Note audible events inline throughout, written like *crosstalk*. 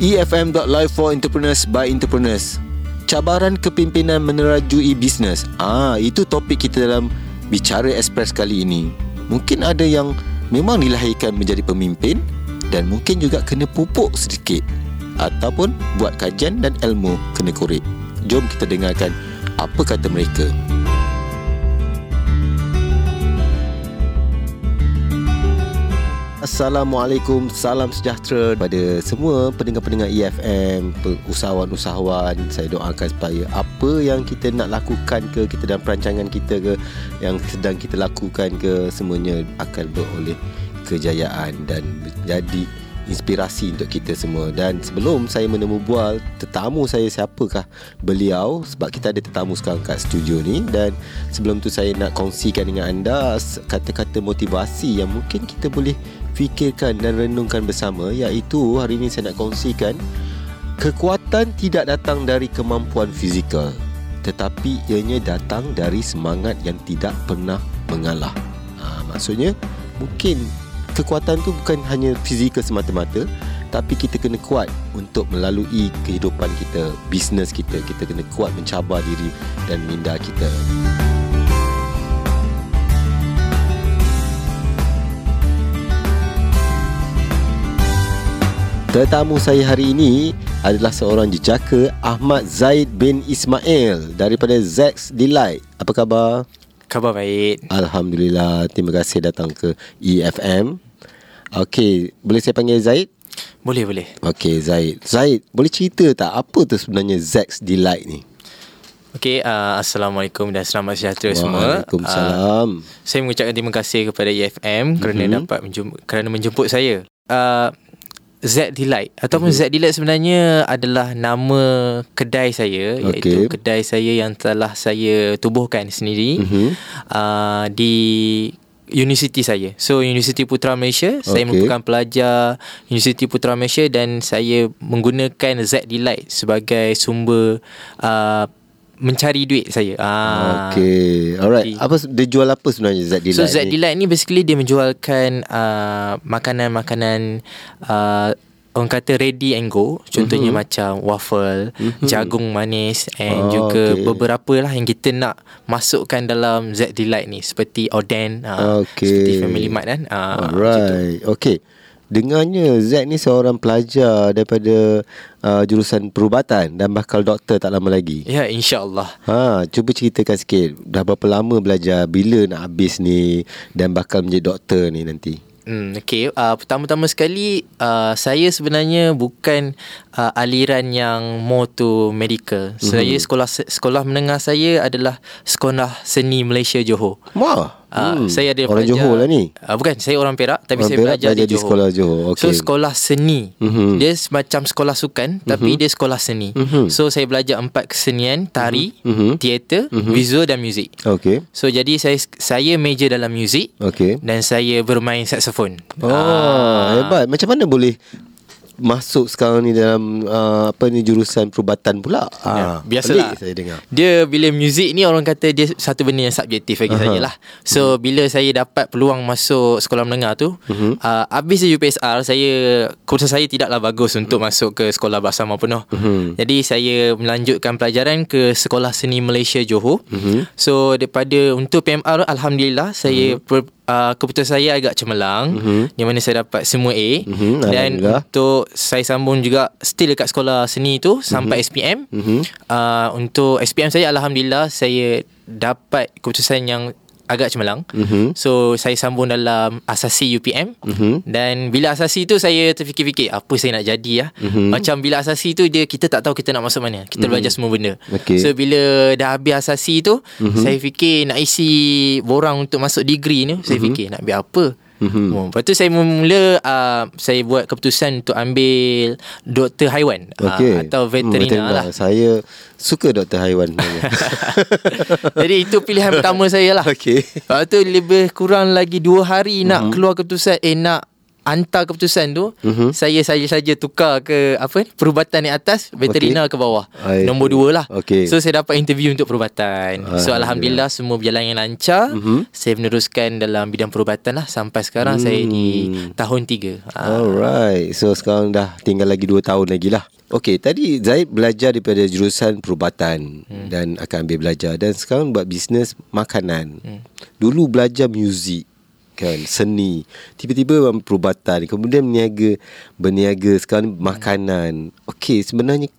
EFM.live for entrepreneurs by entrepreneurs. Cabaran kepimpinan menerajui bisnes. Ah, itu topik kita dalam bicara express kali ini. Mungkin ada yang memang dilahirkan menjadi pemimpin dan mungkin juga kena pupuk sedikit ataupun buat kajian dan ilmu kena korek. Jom kita dengarkan apa kata mereka. Assalamualaikum, salam sejahtera kepada semua pendengar-pendengar EFM, usahawan-usahawan. Saya doakan supaya apa yang kita nak lakukan ke, kita dalam perancangan kita ke, yang sedang kita lakukan ke, semuanya akan beroleh kejayaan dan menjadi inspirasi untuk kita semua. Dan sebelum saya menemu bual tetamu saya siapakah beliau? Sebab kita ada tetamu sekarang kat studio ni. Dan sebelum tu saya nak kongsikan dengan anda kata-kata motivasi yang mungkin kita boleh fikirkan dan renungkan bersama iaitu hari ini saya nak kongsikan kekuatan tidak datang dari kemampuan fizikal tetapi ianya datang dari semangat yang tidak pernah mengalah ha, maksudnya mungkin kekuatan tu bukan hanya fizikal semata-mata tapi kita kena kuat untuk melalui kehidupan kita, bisnes kita. Kita kena kuat mencabar diri dan minda kita. Tetamu saya hari ini adalah seorang jejaka Ahmad Zaid bin Ismail daripada Zax Delight. Apa khabar? Khabar baik. Alhamdulillah. Terima kasih datang ke EFM. Okey, boleh saya panggil Zaid? Boleh, boleh. Okey, Zaid. Zaid, boleh cerita tak apa tu sebenarnya Zax Delight ni? Okey, uh, Assalamualaikum dan selamat sejahtera semua. Waalaikumsalam. Uh, saya mengucapkan terima kasih kepada EFM kerana mm-hmm. dapat menjemput, kerana menjemput saya. Uh, Z Delight ataupun mm-hmm. Z Delight sebenarnya adalah nama kedai saya okay. iaitu kedai saya yang telah saya tubuhkan sendiri mm-hmm. uh, di universiti saya. So Universiti Putra Malaysia, okay. saya merupakan pelajar Universiti Putra Malaysia dan saya menggunakan Z Delight sebagai sumber uh, mencari duit saya. Ah. Okay. Alright. Apa dia jual apa sebenarnya Z Delight? So Z Delight ni basically dia menjualkan uh, makanan-makanan uh, orang kata ready and go contohnya mm-hmm. macam waffle mm-hmm. jagung manis and oh, juga okay. beberapa lah yang kita nak masukkan dalam Z Delight ni seperti Oden uh, okay. seperti Family Mart kan uh, alright okay Dengarnya Z ni seorang pelajar daripada uh, jurusan perubatan dan bakal doktor tak lama lagi. Ya, insya-Allah. Ha, cuba ceritakan sikit dah berapa lama belajar, bila nak habis ni dan bakal menjadi doktor ni nanti. Hmm, okay. Uh, pertama-tama sekali, uh, saya sebenarnya bukan uh, aliran yang more to medical. Mm-hmm. Saya sekolah sekolah menengah saya adalah Sekolah Seni Malaysia Johor. Wah. Uh, hmm. Saya ada orang belajar, Johor lah ni. Uh, bukan, saya orang Perak tapi orang saya Perak belajar, belajar di Johor. sekolah Johor. Okay. So sekolah seni. Mm-hmm. Dia semacam sekolah sukan mm-hmm. tapi dia sekolah seni. Mm-hmm. So saya belajar empat kesenian, tari, mm-hmm. teater, mm-hmm. visual dan muzik. Okay. So jadi saya saya major dalam muzik. Okay. Dan saya bermain saxophone. Oh, uh, hebat. Macam mana boleh masuk sekarang ni dalam uh, apa ni jurusan perubatan pula. Ya, ha, biasalah saya dengar. Dia bila muzik ni orang kata dia satu benda yang subjektif bagi uh-huh. saya lah. So uh-huh. bila saya dapat peluang masuk sekolah menengah tu, uh-huh. uh, habis UPSR saya kursus saya tidaklah bagus untuk uh-huh. masuk ke sekolah bersama penuh. Uh-huh. Jadi saya melanjutkan pelajaran ke Sekolah Seni Malaysia Johor. Uh-huh. So daripada untuk PMR alhamdulillah saya uh-huh uh, keputusan saya agak cemerlang mm-hmm. di mana saya dapat semua A mm-hmm. dan untuk saya sambung juga still dekat sekolah seni tu sampai mm-hmm. SPM mm-hmm. Uh, untuk SPM saya alhamdulillah saya dapat keputusan yang agak cemerlang. Mm-hmm. So saya sambung dalam asasi UPM mm-hmm. dan bila asasi tu saya terfikir-fikir apa saya nak jadi ya. Mm-hmm. Macam bila asasi tu dia kita tak tahu kita nak masuk mana. Kita mm-hmm. belajar semua benda. Okay. So bila dah habis asasi tu mm-hmm. saya fikir nak isi borang untuk masuk degree ni, saya mm-hmm. fikir nak ambil apa. Mm-hmm. Oh, lepas tu saya mula uh, saya buat keputusan untuk ambil doktor haiwan okay. uh, atau veterina hmm, lah. Saya suka doktor haiwan. *laughs* Jadi itu pilihan pertama saya lah. Okay. Lepas tu lebih kurang lagi dua hari nak mm-hmm. keluar keputusan eh nak hantar keputusan tu uh-huh. saya saja-saja tukar ke apa ni perubatan ni atas veterina okay. ke bawah I nombor dua lah okay. so saya dapat interview untuk perubatan uh, so alhamdulillah yeah. semua berjalan yang lancar uh-huh. saya meneruskan dalam bidang perubatan lah sampai sekarang hmm. saya di tahun tiga ah. alright so sekarang dah tinggal lagi dua tahun lagi lah Okey, tadi Zaid belajar daripada jurusan perubatan hmm. dan akan ambil belajar dan sekarang buat bisnes makanan. Hmm. Dulu belajar muzik kan seni. Tiba-tiba perubatan kemudian berniaga berniaga. Sekarang makanan. Okey sebenarnya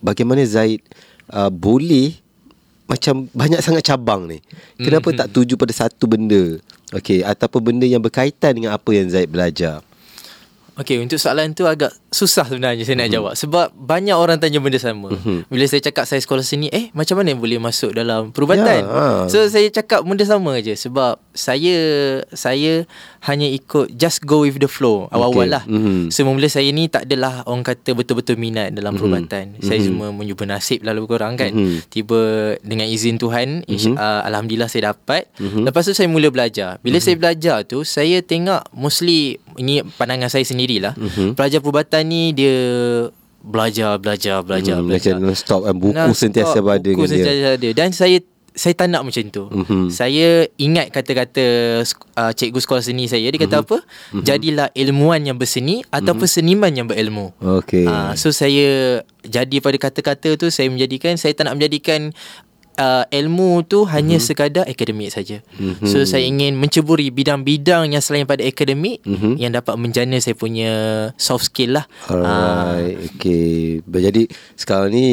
bagaimana Zaid uh, boleh macam banyak sangat cabang ni? Kenapa mm-hmm. tak tuju pada satu benda? Okey ataupun benda yang berkaitan dengan apa yang Zaid belajar Okay, untuk soalan tu agak susah sebenarnya saya nak mm-hmm. jawab sebab banyak orang tanya benda sama. Mm-hmm. Bila saya cakap saya sekolah seni, eh macam mana boleh masuk dalam perubatan? Yeah, ha. So saya cakap benda sama aja sebab saya saya hanya ikut just go with the flow awal-awal okay. lah. Mm-hmm. So mula saya ni tak adalah orang kata betul-betul minat dalam mm-hmm. perubatan. Saya mm-hmm. cuma mencuba nasib lah lebih kurang kan. Mm-hmm. Tiba dengan izin Tuhan, mm-hmm. uh, alhamdulillah saya dapat. Mm-hmm. Lepas tu saya mula belajar. Bila mm-hmm. saya belajar tu, saya tengok mostly ini pandangan saya sendirilah. Mm-hmm. Pelajar perubatan ni dia belajar belajar belajar hmm, belajar non stop kan buku non sentiasa ada buku sentiasa ada dan saya saya tak nak macam tu. Mm-hmm. Saya ingat kata-kata uh, cikgu sekolah seni saya dia kata mm-hmm. apa? Mm-hmm. Jadilah ilmuwan yang berseni ataupun mm-hmm. seniman yang berilmu. Okay. Uh, so saya jadi pada kata-kata tu saya menjadikan saya tak nak menjadikan uh, ilmu tu hanya mm-hmm. sekadar akademik saja. Mm-hmm. So saya ingin menceburi bidang-bidang yang selain pada akademik mm-hmm. yang dapat menjana saya punya soft skill lah. Alright. Uh. Okay. Jadi sekarang ni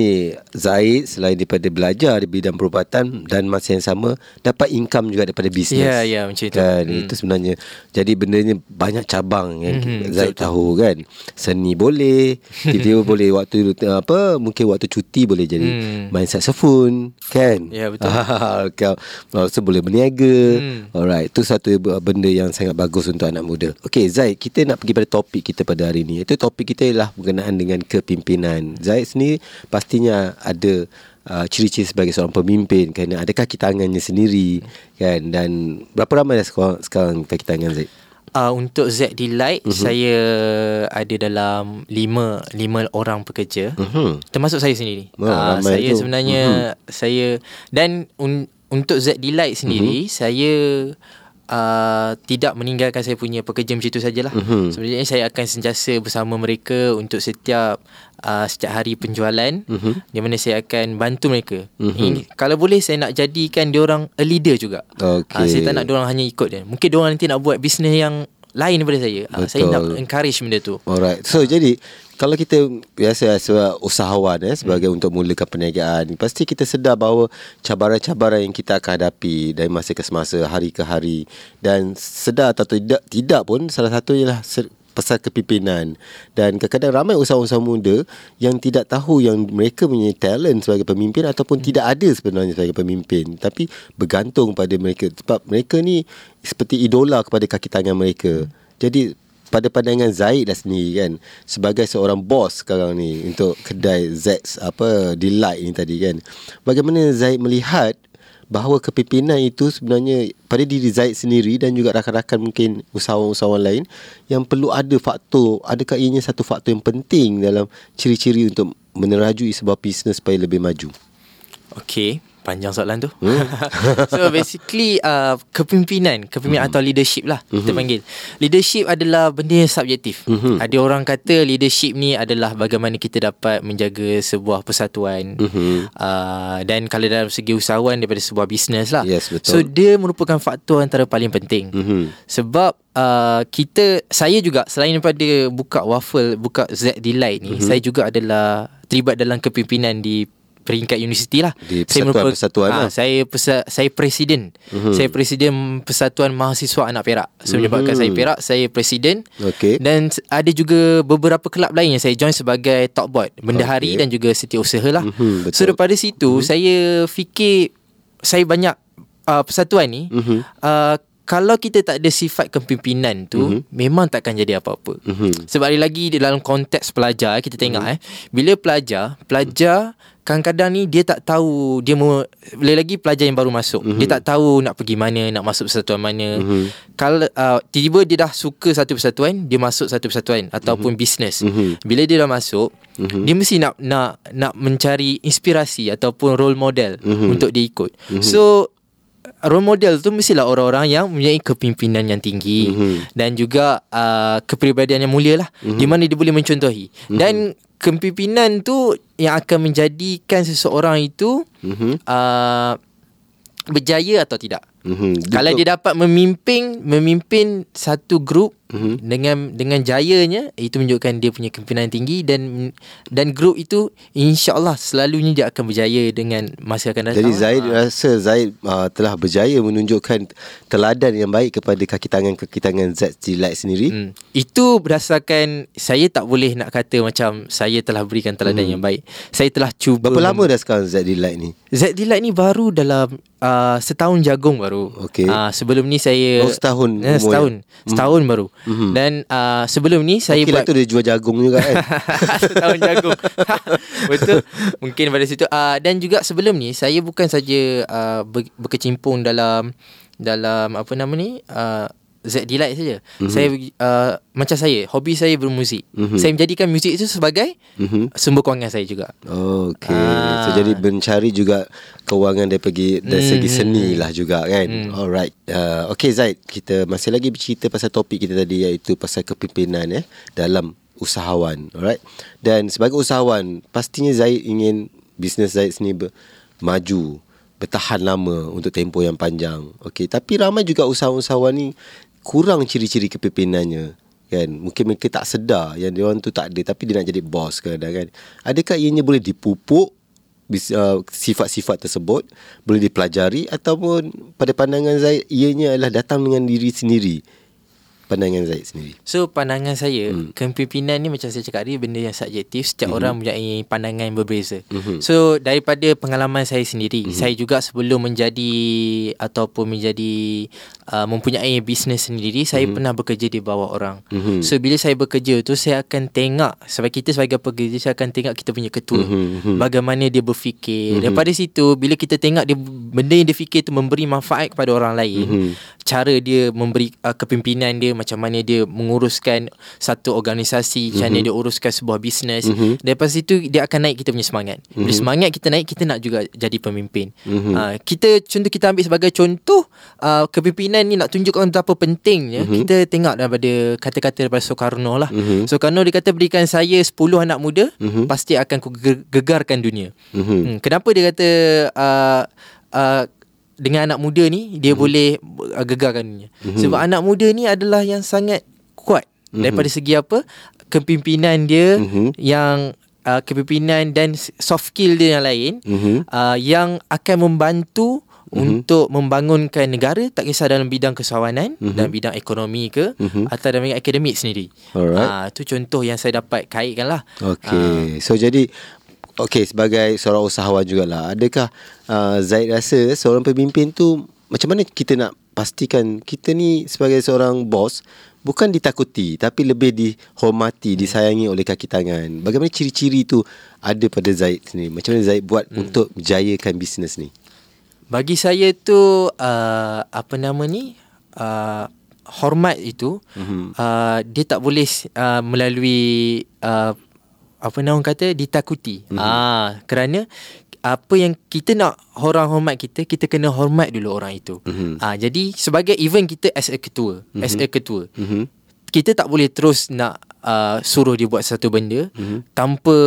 Zaid selain daripada belajar di bidang perubatan dan masa yang sama dapat income juga daripada bisnes. Ya, yeah, ya yeah, macam itu. Kan? Mm. Itu sebenarnya. Jadi benda ni banyak cabang yang mm-hmm. Zaid Betul. tahu kan. Seni boleh, *laughs* video boleh waktu apa mungkin waktu cuti boleh jadi mm. main saxophone kan kan? Ya betul. *laughs* Kau also boleh berniaga hmm. Alright Itu satu benda yang sangat bagus Untuk anak muda. Okay Zaid Kita nak pergi pada topik kita pada hari ini Itu topik kita ialah Berkenaan dengan kepimpinan. Zaid sendiri Pastinya ada uh, Ciri-ciri sebagai seorang pemimpin Kerana ada kaki tangannya sendiri Kan? Dan Berapa ramai dah sekarang, sekarang kaki tangan Zaid Uh, untuk Z Delight uh-huh. saya ada dalam lima lima orang pekerja uh-huh. termasuk saya sendiri. Oh, uh, saya itu. sebenarnya uh-huh. saya dan un, untuk Z Delight sendiri uh-huh. saya uh, tidak meninggalkan saya punya pekerja macam itu sajalah. Uh-huh. Sebenarnya saya akan sentiasa bersama mereka untuk setiap uh, setiap hari penjualan uh-huh. di mana saya akan bantu mereka. Uh-huh. Ini kalau boleh saya nak jadikan dia orang a leader juga. Okay. Uh, saya tak nak dia orang hanya ikut dia. Mungkin dia orang nanti nak buat bisnes yang lain daripada saya. Uh, saya nak encourage benda tu. Alright. So uh. jadi kalau kita biasa sebagai usahawan eh sebagai hmm. untuk mulakan perniagaan pasti kita sedar bahawa cabaran-cabaran yang kita akan hadapi dari masa ke semasa hari ke hari dan sedar atau tidak tidak pun salah satu ialah pasal kepimpinan dan kadang-kadang ramai usahawan-usahawan muda yang tidak tahu yang mereka punya talent sebagai pemimpin ataupun hmm. tidak ada sebenarnya sebagai pemimpin tapi bergantung pada mereka sebab mereka ni seperti idola kepada kaki tangan mereka hmm. jadi pada pandangan Zaid lah sendiri kan sebagai seorang bos sekarang ni untuk kedai Z apa delight ni tadi kan bagaimana Zaid melihat bahawa kepimpinan itu sebenarnya pada diri Zaid sendiri dan juga rakan-rakan mungkin usahawan-usahawan lain yang perlu ada faktor adakah ianya satu faktor yang penting dalam ciri-ciri untuk menerajui sebuah bisnes supaya lebih maju? Okey panjang soalan tu. Hmm. *laughs* so basically uh, kepimpinan, kepimpinan hmm. atau leadership lah hmm. kita panggil. Leadership adalah benda yang subjektif. Hmm. Ada orang kata leadership ni adalah bagaimana kita dapat menjaga sebuah persatuan. Hmm. Uh, dan kalau dalam segi usahawan daripada sebuah bisnes lah. Yes, betul. So dia merupakan faktor antara paling penting. Hmm. Sebab uh, kita saya juga selain daripada buka waffle, buka Z Delight ni, hmm. saya juga adalah terlibat dalam kepimpinan di peringkat universiti lah. Di persatuan saya persatuan ha, lah. Saya pesa, saya presiden. Uh-huh. Saya presiden Persatuan Mahasiswa Anak Perak. So menyebabkan saya Perak, saya presiden. Okay. Dan ada juga beberapa kelab lain yang saya join sebagai top board. Bendahari okay. dan juga setiausaha lah. Uh-huh. So daripada situ, uh-huh. saya fikir saya banyak uh, persatuan ni. Uh-huh. Uh, kalau kita tak ada sifat kepimpinan tu uh-huh. memang takkan jadi apa-apa. Uh-huh. Sebab lagi di dalam konteks pelajar kita tengok uh-huh. eh bila pelajar pelajar kadang-kadang ni dia tak tahu dia mau lagi pelajar yang baru masuk. Mm-hmm. Dia tak tahu nak pergi mana, nak masuk persatuan mana. Mm-hmm. Kalau uh, tiba-tiba dia dah suka satu persatuan, dia masuk satu persatuan ataupun mm-hmm. bisnes. Mm-hmm. Bila dia dah masuk, mm-hmm. dia mesti nak nak nak mencari inspirasi ataupun role model mm-hmm. untuk dia ikut. Mm-hmm. So role model tu mestilah orang-orang yang mempunyai kepimpinan yang tinggi mm-hmm. dan juga uh, kepribadian yang mulia lah mm-hmm. di mana dia boleh mencontohi mm-hmm. dan kepimpinan tu yang akan menjadikan seseorang itu mm-hmm. uh, berjaya atau tidak. Mm-hmm. Kalau dia dapat memimpin memimpin satu grup mm-hmm. dengan dengan jayanya itu menunjukkan dia punya kepimpinan tinggi dan dan grup itu insyaallah selalunya dia akan berjaya dengan masa akan datang. Jadi Zaid ha. rasa Zaid uh, telah berjaya menunjukkan teladan yang baik kepada kaki tangan kaki tangan Z Delight sendiri. Hmm. Itu berdasarkan saya tak boleh nak kata macam saya telah berikan teladan hmm. yang baik. Saya telah cuba Berapa lama dah sekarang Z Delight ni? Z Delight ni baru dalam uh, setahun jagung baru. Okay. Uh, sebelum ni saya Oh setahun. Eh, setahun. Hmm. Setahun baru. Mm-hmm. Dan uh, sebelum ni saya okay, buat tu dia jual jagung juga kan. *laughs* Setahun jagung. *laughs* Betul. Mungkin pada situ uh, dan juga sebelum ni saya bukan saja uh, berkecimpung dalam dalam apa nama ni uh, Z Delight saja. Mm-hmm. Saya uh, macam saya, hobi saya bermuzik. Mm-hmm. Saya menjadikan muzik itu sebagai mm-hmm. sumber kewangan saya juga. Okey. Ah. So jadi mencari juga kewangan dari pergi dari segi mhm. seni lah juga kan. Mm. Alright. Uh, Okey Zaid, kita masih lagi bercerita pasal topik kita tadi iaitu pasal kepimpinan eh dalam usahawan. Alright. Dan sebagai usahawan, pastinya Zaid ingin bisnes Zaid sendiri maju bertahan lama untuk tempoh yang panjang. Okey, tapi ramai juga usahawan-usahawan ni kurang ciri-ciri kepimpinannya kan? Mungkin mereka tak sedar yang dia orang tu tak ada tapi dia nak jadi bos kadang kan? Adakah ianya boleh dipupuk uh, sifat-sifat tersebut boleh dipelajari ataupun pada pandangan saya ianya adalah datang dengan diri sendiri pandangan Zaid sendiri? So pandangan saya hmm. kepimpinan ni macam saya cakap tadi benda yang subjektif setiap hmm. orang mempunyai pandangan yang berbeza. Hmm. So daripada pengalaman saya sendiri, hmm. saya juga sebelum menjadi ataupun menjadi uh, mempunyai bisnes sendiri, saya hmm. pernah bekerja di bawah orang. Hmm. So bila saya bekerja tu saya akan tengok sebab kita sebagai pekerja saya akan tengok kita punya ketua hmm. bagaimana dia berfikir. Hmm. Daripada situ bila kita tengok dia benda yang dia fikir tu memberi manfaat kepada orang lain, hmm. cara dia memberi uh, kepimpinan dia macam mana dia menguruskan satu organisasi, macam mm-hmm. mana dia uruskan sebuah bisnes. Mm-hmm. Daripada situ dia akan naik kita punya semangat. Mm-hmm. Bila semangat kita naik, kita nak juga jadi pemimpin. Mm-hmm. Uh, kita contoh kita ambil sebagai contoh uh, kepimpinan ni nak tunjukkan betapa pentingnya. Mm-hmm. Kita tengok daripada kata-kata daripada Soekarno lah. Mm-hmm. Soekarno dia kata berikan saya 10 anak muda, mm-hmm. pasti akan gegarkan dunia. Mm-hmm. Hmm, kenapa dia kata uh, uh, dengan anak muda ni dia hmm. boleh uh, gegarkan dunia. Hmm. Sebab anak muda ni adalah yang sangat kuat hmm. daripada segi apa? kepimpinan dia hmm. yang uh, kepimpinan dan soft skill dia yang lain hmm. uh, yang akan membantu Mm-hmm. untuk membangunkan negara tak kisah dalam bidang kesawanan mm-hmm. dan bidang ekonomi ke mm-hmm. atau dalam bidang akademik sendiri. Ah uh, tu contoh yang saya dapat kaitkan lah. Okay. Uh, so jadi Okay sebagai seorang usahawan jugalah Adakah uh, Zaid rasa seorang pemimpin tu Macam mana kita nak pastikan Kita ni sebagai seorang bos Bukan ditakuti Tapi lebih dihormati Disayangi oleh kaki tangan Bagaimana ciri-ciri tu Ada pada Zaid sendiri Macam mana Zaid buat hmm. Untuk menjayakan bisnes ni Bagi saya tu uh, Apa nama ni uh, Hormat itu hmm. uh, Dia tak boleh uh, Melalui uh, apa nama orang kata ditakuti. Mm-hmm. Ah kerana apa yang kita nak orang hormat kita kita kena hormat dulu orang itu. Mm-hmm. Ah jadi sebagai event kita as a ketua, mm-hmm. as a ketua. Mm-hmm. Kita tak boleh terus nak uh, suruh dia buat satu benda mm-hmm. tanpa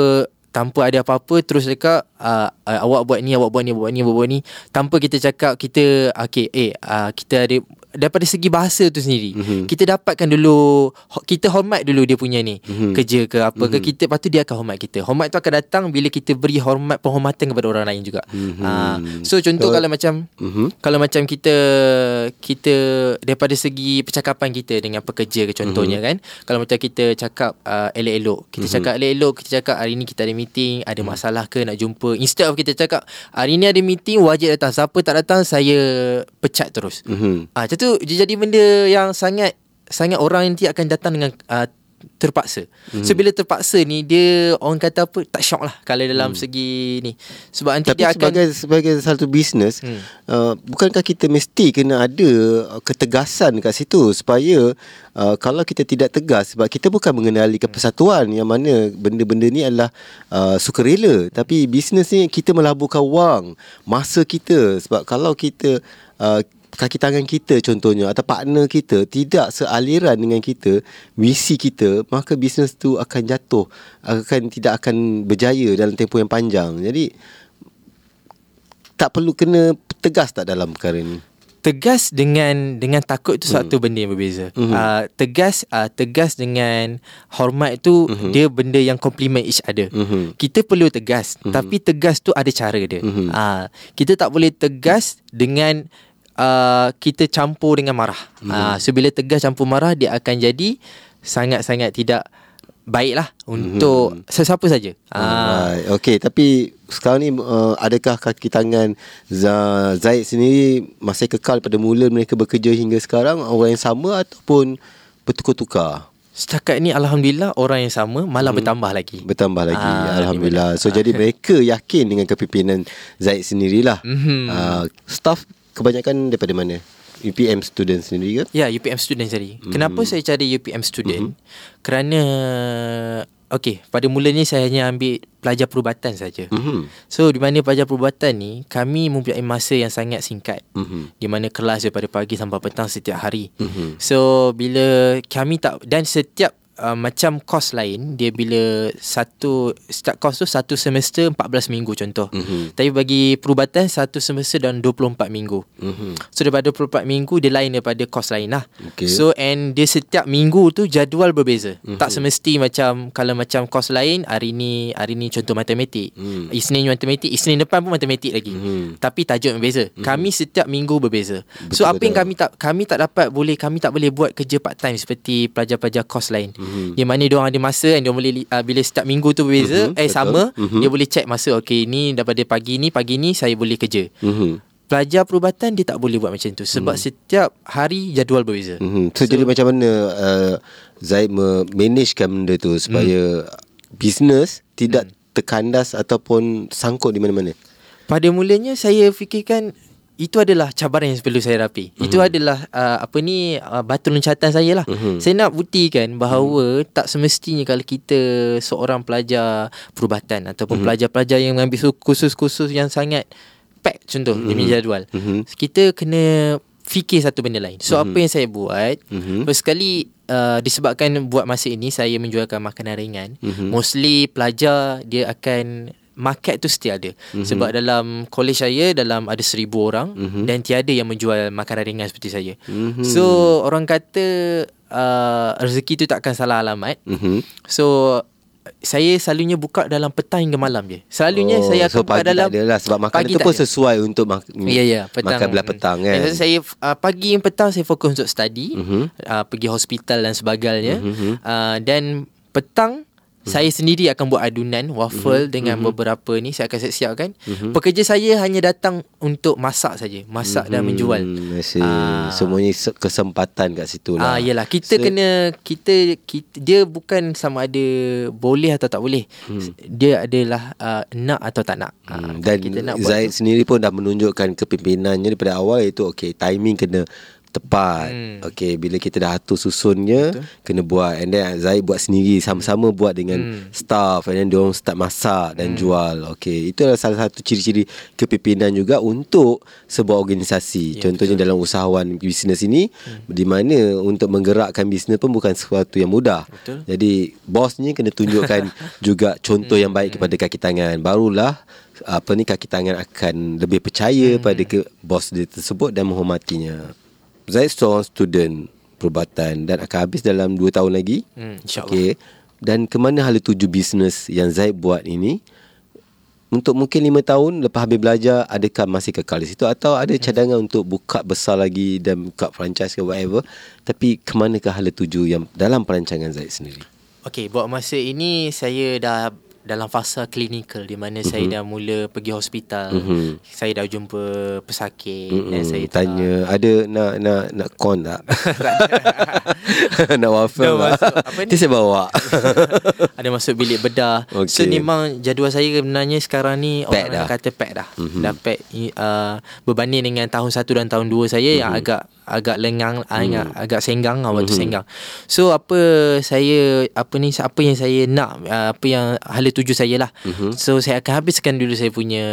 tanpa ada apa-apa terus cakap uh, uh, awak buat ni awak buat ni awak buat ni awak buat ni tanpa kita cakap kita okey eh uh, kita ada daripada segi bahasa tu sendiri mm-hmm. kita dapatkan dulu kita hormat dulu dia punya ni mm-hmm. kerja ke apa mm-hmm. ke mhm. kita lepas tu dia akan hormat kita hormat tu akan datang bila kita beri hormat penghormatan kepada orang lain juga mm-hmm. uh, so contoh so, kalau macam mm-hmm. kalau macam kita kita daripada segi percakapan kita dengan pekerja ke contohnya mm-hmm. kan kalau macam kita cakap uh, elok-elok kita mm-hmm. cakap elok-elok kita cakap hari ni kita ada meeting ada mm-hmm. masalah ke nak jumpa instead of kita cakap hari ni ada meeting wajib datang siapa tak datang saya pecat terus mm-hmm. uh, tu dia jadi benda yang sangat sangat orang nanti akan datang dengan uh, terpaksa. Hmm. So bila terpaksa ni dia orang kata apa tak shock lah kalau dalam hmm. segi ni. Sebab nanti Tapi dia sebagai, akan sebagai satu bisnes hmm. uh, bukankah kita mesti kena ada ketegasan kat situ supaya uh, kalau kita tidak tegas sebab kita bukan mengenali kepersatuan yang mana benda-benda ni adalah uh, sukarela tapi bisnes ni kita melaburkan wang, masa kita sebab kalau kita uh, kaki tangan kita contohnya atau partner kita tidak sealiran dengan kita visi kita maka bisnes tu akan jatuh akan tidak akan berjaya dalam tempoh yang panjang jadi tak perlu kena tegas tak dalam perkara ni tegas dengan dengan takut satu hmm. benda yang berbeza. Hmm. Uh, tegas uh, tegas dengan hormat itu hmm. dia benda yang complement each other. Hmm. Kita perlu tegas hmm. tapi tegas tu ada cara dia. Hmm. Uh, kita tak boleh tegas dengan uh, kita campur dengan marah. Hmm. Uh, so bila tegas campur marah dia akan jadi sangat-sangat tidak baiklah untuk hmm. sesiapa saja. Ah. Okey, tapi sekarang ni uh, adakah kaki tangan Zaid sendiri masih kekal pada mula mereka bekerja hingga sekarang orang yang sama ataupun bertukar-tukar? Setakat ni Alhamdulillah orang yang sama malah hmm. bertambah lagi. Bertambah lagi ah, Alhamdulillah. So ah. jadi *laughs* mereka yakin dengan kepimpinan Zaid sendirilah. Hmm. Uh, staff kebanyakan daripada mana? UPM student sendiri ke? Ya, UPM student sendiri. Mm-hmm. Kenapa saya cari UPM student? Mm-hmm. Kerana okey, pada mulanya saya hanya ambil pelajar perubatan saja. Mm-hmm. So di mana pelajar perubatan ni kami mempunyai masa yang sangat singkat. Mm-hmm. Di mana kelas daripada pagi sampai petang setiap hari. Mm-hmm. So bila kami tak dan setiap uh, macam kos lain dia bila satu start kos tu satu semester 14 minggu contoh. Mm-hmm. Tapi bagi perubatan satu semester dan 24 minggu. Mm-hmm. So daripada 24 minggu dia lain daripada kos lain lah. Okay. So and dia setiap minggu tu jadual berbeza. Mm-hmm. Tak semesti macam kalau macam kos lain hari ni hari ni contoh matematik. Mm. Isnin matematik, Isnin depan pun matematik lagi. Mm-hmm. Tapi tajuk berbeza. Mm-hmm. Kami setiap minggu berbeza. Betul, so apa betul. yang kami tak kami tak dapat boleh kami tak boleh buat kerja part time seperti pelajar-pelajar kos lain. Mm-hmm. Yang mana dia orang ada masa dan dia boleh uh, bila setiap minggu tu berbeza mm-hmm, eh betul. sama mm-hmm. dia boleh check masa okey ni daripada pagi ni pagi ni saya boleh kerja. Mm-hmm. Pelajar perubatan dia tak boleh buat macam tu sebab mm. setiap hari jadual berbeza. Mm-hmm. So, so jadi macam mana uh, Zaid managekan benda tu supaya mm. bisnes tidak mm. terkandas ataupun sangkut di mana-mana? Pada mulanya saya fikirkan itu adalah cabaran yang perlu saya rapi. Mm-hmm. Itu adalah uh, apa ni uh, batu loncatan saya lah. Mm-hmm. Saya nak buktikan bahawa mm-hmm. tak semestinya kalau kita seorang pelajar perubatan ataupun mm-hmm. pelajar-pelajar yang mengambil kursus-kursus yang sangat pack contoh mm-hmm. di jadual. Mm-hmm. Kita kena fikir satu benda lain. So mm-hmm. apa yang saya buat, mm-hmm. sekali uh, disebabkan buat masa ini saya menjualkan makanan ringan, mm-hmm. mostly pelajar dia akan market tu still ada mm-hmm. sebab dalam college saya dalam ada seribu orang mm-hmm. dan tiada yang menjual makanan ringan seperti saya mm-hmm. so orang kata uh, rezeki tu takkan salah alamat mm-hmm. so saya selalunya buka dalam petang hingga malam je. Selalunya oh, saya akan so buka dalam pagi lah sebab makanan itu pun sesuai untuk mak- ya, ya, petang. makan belah petang kan. Ya, saya uh, pagi dan petang saya fokus untuk study, uh-huh. uh, pergi hospital dan sebagainya. Uh-huh. Uh, dan petang Hmm. Saya sendiri akan buat adunan waffle mm-hmm. dengan mm-hmm. beberapa ni saya akan siap-siapkan. Mm-hmm. Pekerja saya hanya datang untuk masak saja, masak mm-hmm. dan menjual. Ah semuanya kesempatan kat situ lah. Ah yalah, kita so, kena kita, kita dia bukan sama ada boleh atau tak boleh. Mm. Dia adalah uh, nak atau tak nak. Mm. Dan kita nak Zaid sendiri pun dah menunjukkan kepimpinannya daripada awal itu okey timing kena tepat. Hmm. Okay, bila kita dah atur susunnya, Betul. kena buat. And then Zaid buat sendiri, sama-sama hmm. buat dengan hmm. staff. And then diorang start masak dan hmm. jual. Okay, itu adalah salah satu ciri-ciri kepimpinan juga untuk sebuah organisasi. Ya, Contohnya betul. dalam usahawan bisnes ini, hmm. di mana untuk menggerakkan bisnes pun bukan sesuatu yang mudah. Betul. Jadi, bosnya kena tunjukkan *laughs* juga contoh hmm. yang baik kepada kaki tangan. Barulah apa ni kaki tangan akan lebih percaya hmm. pada ke bos dia tersebut dan menghormatinya. Zaid seorang student perubatan dan akan habis dalam 2 tahun lagi. Hmm, InsyaAllah. Okay. Dan ke mana hala tuju bisnes yang Zaid buat ini? Untuk mungkin 5 tahun lepas habis belajar, adakah masih kekal di situ? Atau ada hmm. cadangan hmm. untuk buka besar lagi dan buka franchise ke whatever? Tapi ke manakah hala tuju yang dalam perancangan Zaid sendiri? Okay, buat masa ini saya dah dalam fasa klinikal di mana mm-hmm. saya dah mula pergi hospital. Mm-hmm. Saya dah jumpa pesakit mm-hmm. dan saya tanya tak... ada nak nak nak kon tak? *laughs* *laughs* nak waffle no, tak? apa ni? saya bawa. *laughs* ada masuk bilik bedah. Okay. So memang jadual saya sebenarnya sekarang ni pack orang dah. kata pack dah. Mm-hmm. Dah pack uh, berbanding dengan tahun 1 dan tahun 2 saya mm-hmm. yang agak agak lengang agak, agak senggang lah waktu hmm. senggang. So apa saya apa ni apa yang saya nak apa yang hala tuju saya lah. Hmm. So saya akan habiskan dulu saya punya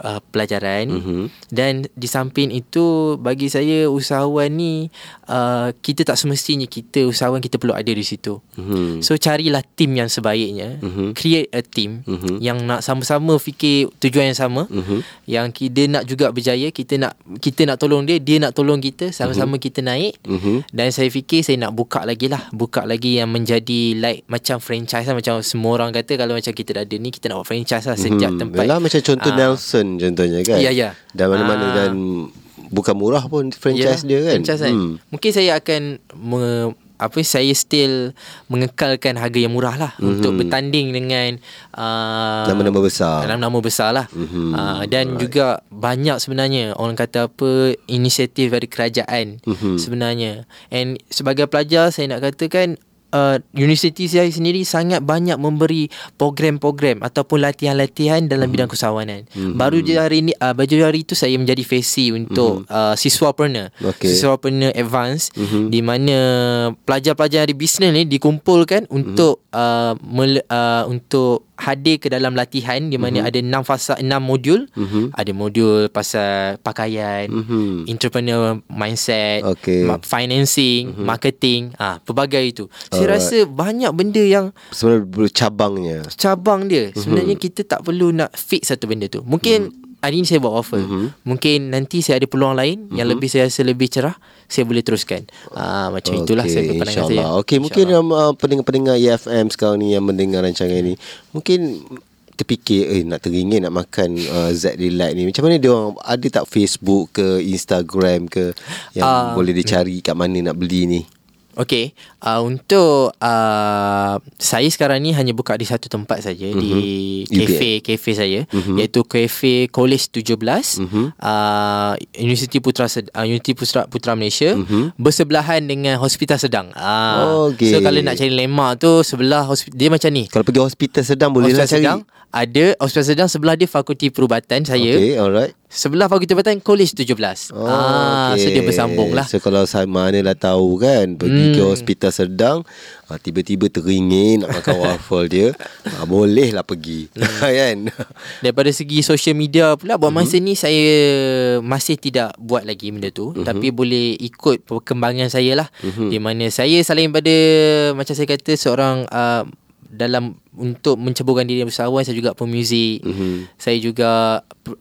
uh, pelajaran mm-hmm. dan di samping itu bagi saya usahawan ni uh, kita tak semestinya kita usahawan kita perlu ada di situ. Mm-hmm. So carilah tim yang sebaiknya, mm-hmm. create a team mm-hmm. yang nak sama-sama fikir tujuan yang sama, mm-hmm. yang kita nak juga berjaya, kita nak kita nak tolong dia, dia nak tolong kita, sama-sama mm-hmm. kita naik. Mm-hmm. Dan saya fikir saya nak buka lagi lah, buka lagi yang menjadi like macam franchise lah macam semua orang kata kalau macam kita dah ada ni kita nak buat franchise lah sejak mm-hmm. tempat. Yalah macam contoh uh, Nelson contohnya kan. Ya ya. Dan mana-mana ah. dan bukan murah pun franchise ya, dia kan. Franchise kan. Hmm. Mungkin saya akan me, apa saya still mengekalkan harga yang murah lah mm-hmm. untuk bertanding dengan uh, nama-nama besar. Nama-nama besar lah. Mm-hmm. Uh, dan right. juga banyak sebenarnya orang kata apa inisiatif dari kerajaan mm-hmm. sebenarnya. And sebagai pelajar saya nak katakan uh, universiti saya sendiri sangat banyak memberi program-program ataupun latihan-latihan dalam mm-hmm. bidang keusahawanan. Mm-hmm. Baru je hari ini uh, baju hari itu saya menjadi fesi untuk mm-hmm. uh, siswapreneur. Okay. Siswapreneur advance mm-hmm. di mana pelajar-pelajar dari bisnes ni dikumpulkan mm-hmm. untuk uh, mele- uh, untuk hadir ke dalam latihan di mana mm-hmm. ada enam fasa enam modul mm-hmm. ada modul pasal pakaian mm-hmm. entrepreneur mindset okay. financing mm-hmm. marketing ah pelbagai itu saya rasa banyak benda yang sebenarnya bercabangnya cabang dia mm-hmm. sebenarnya kita tak perlu nak fix satu benda tu mungkin mm-hmm hari ni saya buat offer. Mm-hmm. Mungkin nanti saya ada peluang lain mm-hmm. yang lebih saya rasa lebih cerah, saya boleh teruskan. Ah macam okay, itulah saya pandangan saya. Okey, mungkin um, uh, pendengar-pendengar EFM sekarang ni yang mendengar rancangan ini, mungkin terfikir eh nak teringin nak makan uh, Z Delight ni. Macam mana dia orang ada tak Facebook ke Instagram ke yang uh, boleh dicari kat mana nak beli ni? Okay uh, Untuk uh, Saya sekarang ni Hanya buka di satu tempat saja mm-hmm. Di Cafe Cafe saya mm-hmm. Iaitu Cafe College 17 mm-hmm. uh, Universiti Putra uh, Universiti Putra, Putra Malaysia mm-hmm. Bersebelahan dengan Hospital Sedang uh, okay. So kalau nak cari lemak tu Sebelah hospital Dia macam ni Kalau pergi Hospital Sedang Boleh lah cari Sedang, Ada Hospital Sedang Sebelah dia Fakulti Perubatan saya Okay alright Sebelah Fakulti Perubatan College 17 oh, ah, okay. So dia bersambung lah So kalau saya mana lah tahu kan Pergi hmm. ke hospital sedang ah, Tiba-tiba teringin Nak makan *laughs* waffle dia ah, Boleh lah pergi hmm. *laughs* kan Daripada segi social media pula Buat masa hmm. ni Saya masih tidak buat lagi benda tu hmm. Tapi boleh ikut perkembangan saya lah hmm. Di mana saya selain pada Macam saya kata Seorang uh, dalam untuk menceburkan diri bersama saya juga pemuzik mm-hmm. saya juga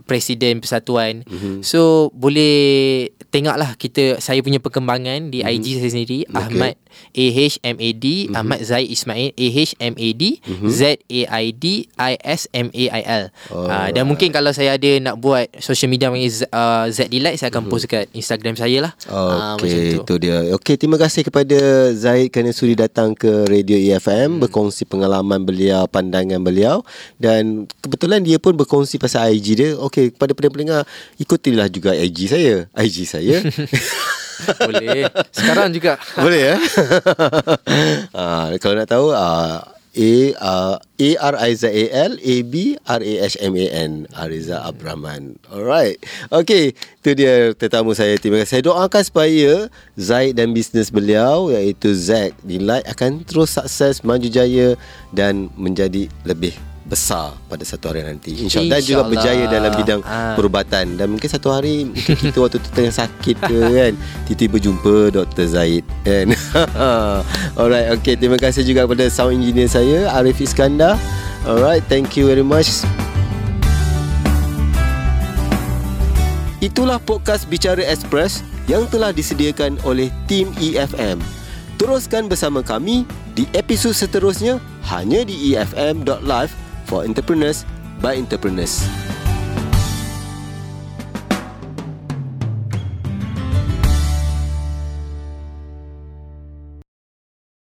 presiden persatuan mm-hmm. so boleh tengoklah kita saya punya perkembangan di mm-hmm. IG saya sendiri okay. Ahmad A H M A D mm-hmm. Ahmad Zaid Ismail A H M A D mm-hmm. Z A I D I S M A I L oh, uh, dan mungkin kalau saya ada nak buat social media dengan Z, uh, Z Delight saya akan mm-hmm. post kat Instagram saya lah okay, uh, itu dia okay terima kasih kepada Zaid kerana sudi datang ke Radio EFM mm. berkongsi pengalaman beliau beliau pandangan beliau. Dan kebetulan dia pun berkongsi pasal IG dia. Okey kepada pendengar ikutilah juga IG saya. IG saya. *laughs* Boleh. Sekarang juga. *laughs* Boleh ya? Uh, *laughs* kalau nak tahu uh, A uh, A R I Z A L A B R A H M A N Ariza Abraman. Alright. Okay, itu dia tetamu saya. Terima kasih. Saya doakan supaya Zaid dan bisnes beliau iaitu Zack Delight akan terus sukses, maju jaya dan menjadi lebih besar pada satu hari nanti. Insyaallah dan juga berjaya dalam bidang ha. perubatan. Dan mungkin satu hari mungkin kita waktu tu tengah sakit ke *laughs* kan? Tiba-tiba jumpa Dr Zaid kan? *laughs* Alright okay. Terima kasih juga kepada sound engineer saya Arif Iskandar. Alright thank you very much. Itulah podcast Bicara Express yang telah disediakan oleh tim EFM. Teruskan bersama kami di episod seterusnya hanya di efm.live for entrepreneurs by entrepreneurs.